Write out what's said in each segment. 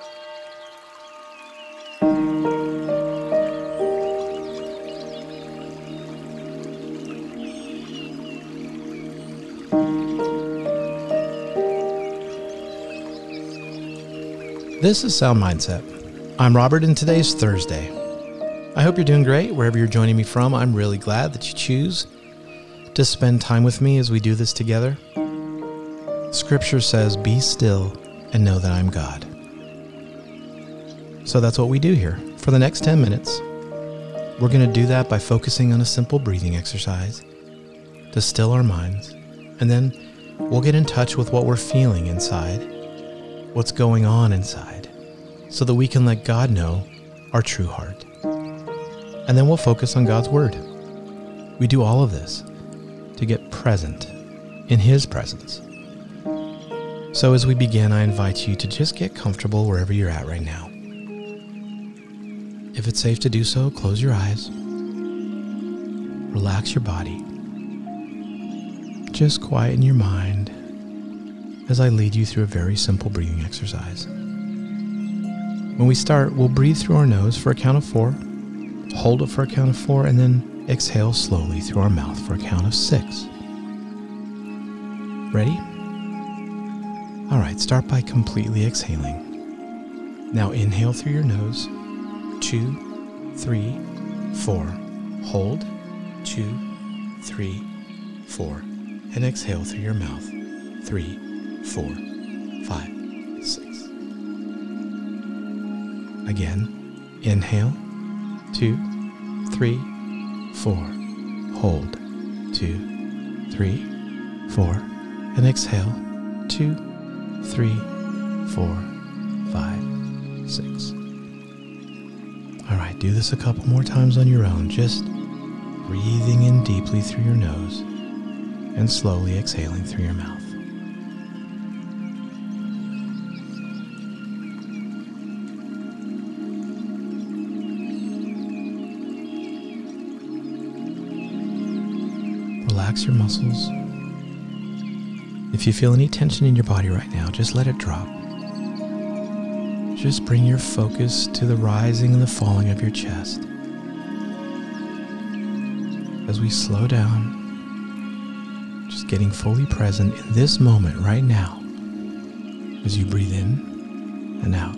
This is Sound Mindset. I'm Robert, and today's Thursday. I hope you're doing great wherever you're joining me from. I'm really glad that you choose to spend time with me as we do this together. Scripture says, Be still and know that I'm God. So that's what we do here. For the next 10 minutes, we're going to do that by focusing on a simple breathing exercise to still our minds. And then we'll get in touch with what we're feeling inside, what's going on inside, so that we can let God know our true heart. And then we'll focus on God's Word. We do all of this to get present in His presence. So as we begin, I invite you to just get comfortable wherever you're at right now. If it's safe to do so, close your eyes, relax your body, just quieten your mind as I lead you through a very simple breathing exercise. When we start, we'll breathe through our nose for a count of four, hold it for a count of four, and then exhale slowly through our mouth for a count of six. Ready? All right, start by completely exhaling. Now inhale through your nose. Two, three, four. Hold. Two, three, four. And exhale through your mouth. Three, four, five, six. Again, inhale. Two, three, four. Hold. Two, three, four. And exhale. Two, three, four, five, six. All right, do this a couple more times on your own, just breathing in deeply through your nose and slowly exhaling through your mouth. Relax your muscles. If you feel any tension in your body right now, just let it drop. Just bring your focus to the rising and the falling of your chest. As we slow down, just getting fully present in this moment right now as you breathe in and out.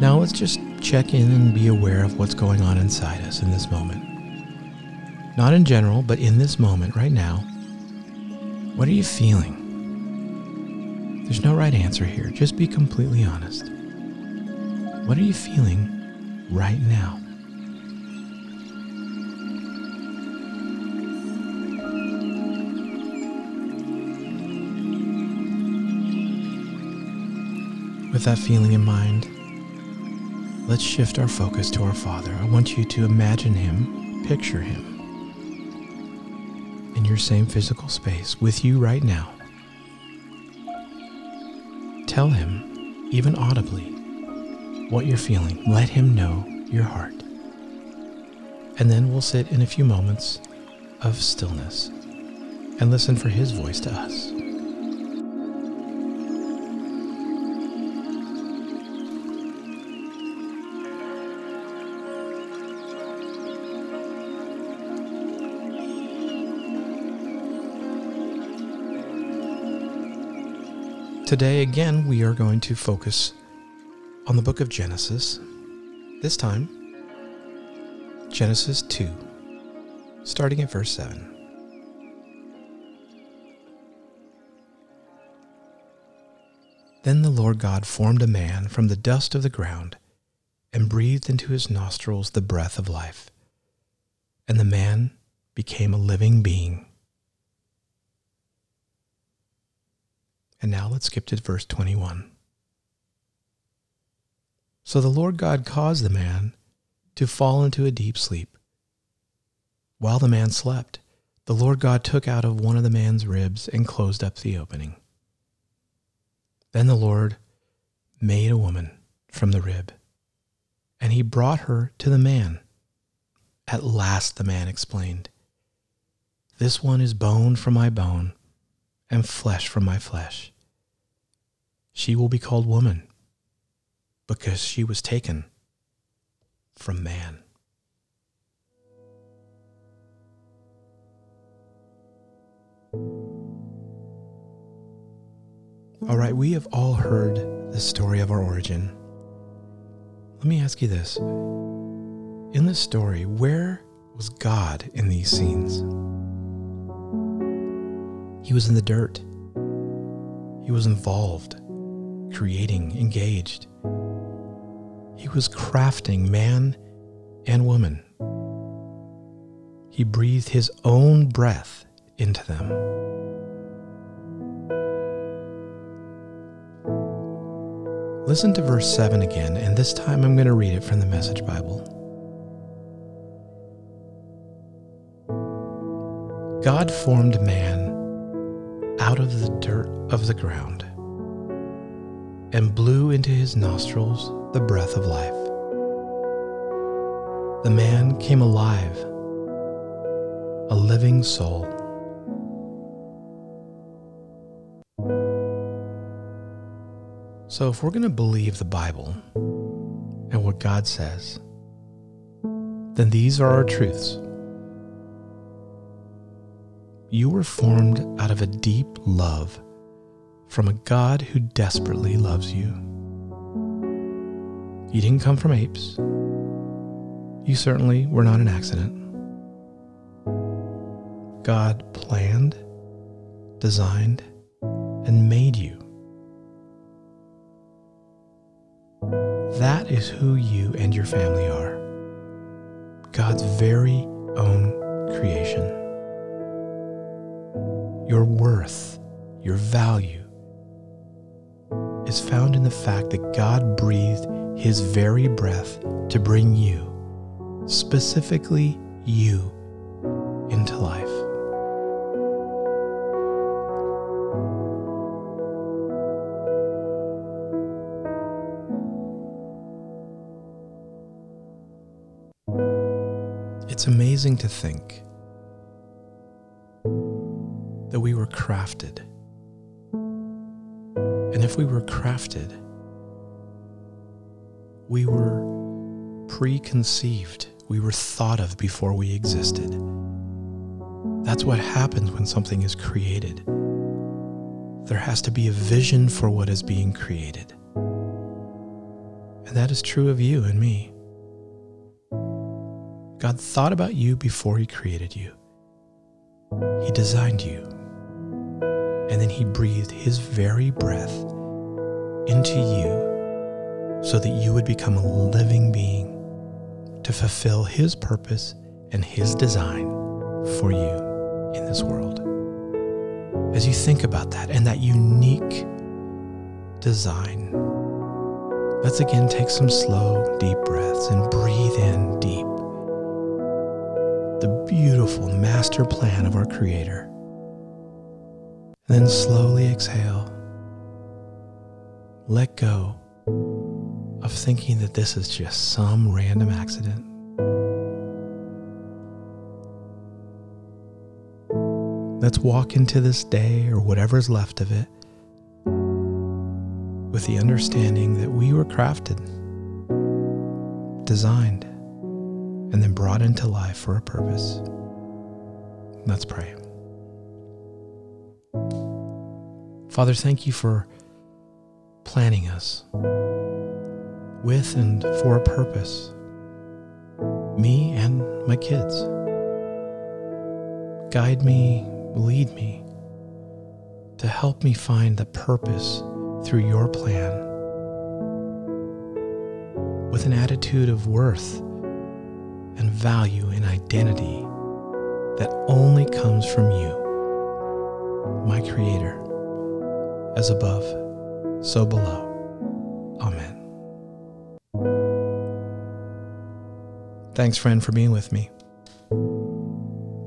Now let's just check in and be aware of what's going on inside us in this moment. Not in general, but in this moment right now. What are you feeling? There's no right answer here. Just be completely honest. What are you feeling right now? With that feeling in mind, let's shift our focus to our Father. I want you to imagine Him, picture Him in your same physical space with you right now. Tell Him, even audibly, what you're feeling. Let Him know your heart. And then we'll sit in a few moments of stillness and listen for His voice to us. Today, again, we are going to focus on the book of Genesis. This time, Genesis 2, starting at verse 7. Then the Lord God formed a man from the dust of the ground and breathed into his nostrils the breath of life, and the man became a living being. And now let's skip to verse 21. So the Lord God caused the man to fall into a deep sleep. While the man slept, the Lord God took out of one of the man's ribs and closed up the opening. Then the Lord made a woman from the rib, and he brought her to the man. At last the man explained, This one is bone from my bone and flesh from my flesh. She will be called woman because she was taken from man. All right, we have all heard the story of our origin. Let me ask you this. In this story, where was God in these scenes? He was in the dirt. He was involved, creating, engaged. He was crafting man and woman. He breathed his own breath into them. Listen to verse 7 again, and this time I'm going to read it from the Message Bible. God formed man out of the dirt of the ground and blew into his nostrils the breath of life. The man came alive, a living soul. So, if we're going to believe the Bible and what God says, then these are our truths. You were formed out of a deep love from a God who desperately loves you. You didn't come from apes. You certainly were not an accident. God planned, designed, and made you. That is who you and your family are. God's very own creation. Your worth, your value, is found in the fact that God breathed His very breath to bring you, specifically you, into life. It's amazing to think that we were crafted. If we were crafted, we were preconceived, we were thought of before we existed. That's what happens when something is created. There has to be a vision for what is being created. And that is true of you and me. God thought about you before He created you. He designed you. And then He breathed His very breath into you so that you would become a living being to fulfill His purpose and His design for you in this world. As you think about that and that unique design, let's again take some slow, deep breaths and breathe in deep the beautiful master plan of our Creator. Then slowly exhale. Let go of thinking that this is just some random accident. Let's walk into this day or whatever's left of it with the understanding that we were crafted, designed, and then brought into life for a purpose. Let's pray. Father, thank you for planning us with and for a purpose, me and my kids. Guide me, lead me to help me find the purpose through your plan. With an attitude of worth and value and identity that only comes from you, my Creator, as above, so below. Amen. Thanks, friend, for being with me.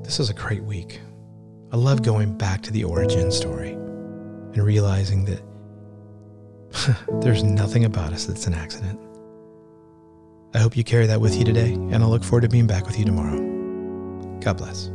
This is a great week. I love going back to the origin story and realizing that there's nothing about us that's an accident. I hope you carry that with you today, and I'll look forward to being back with you tomorrow. God bless.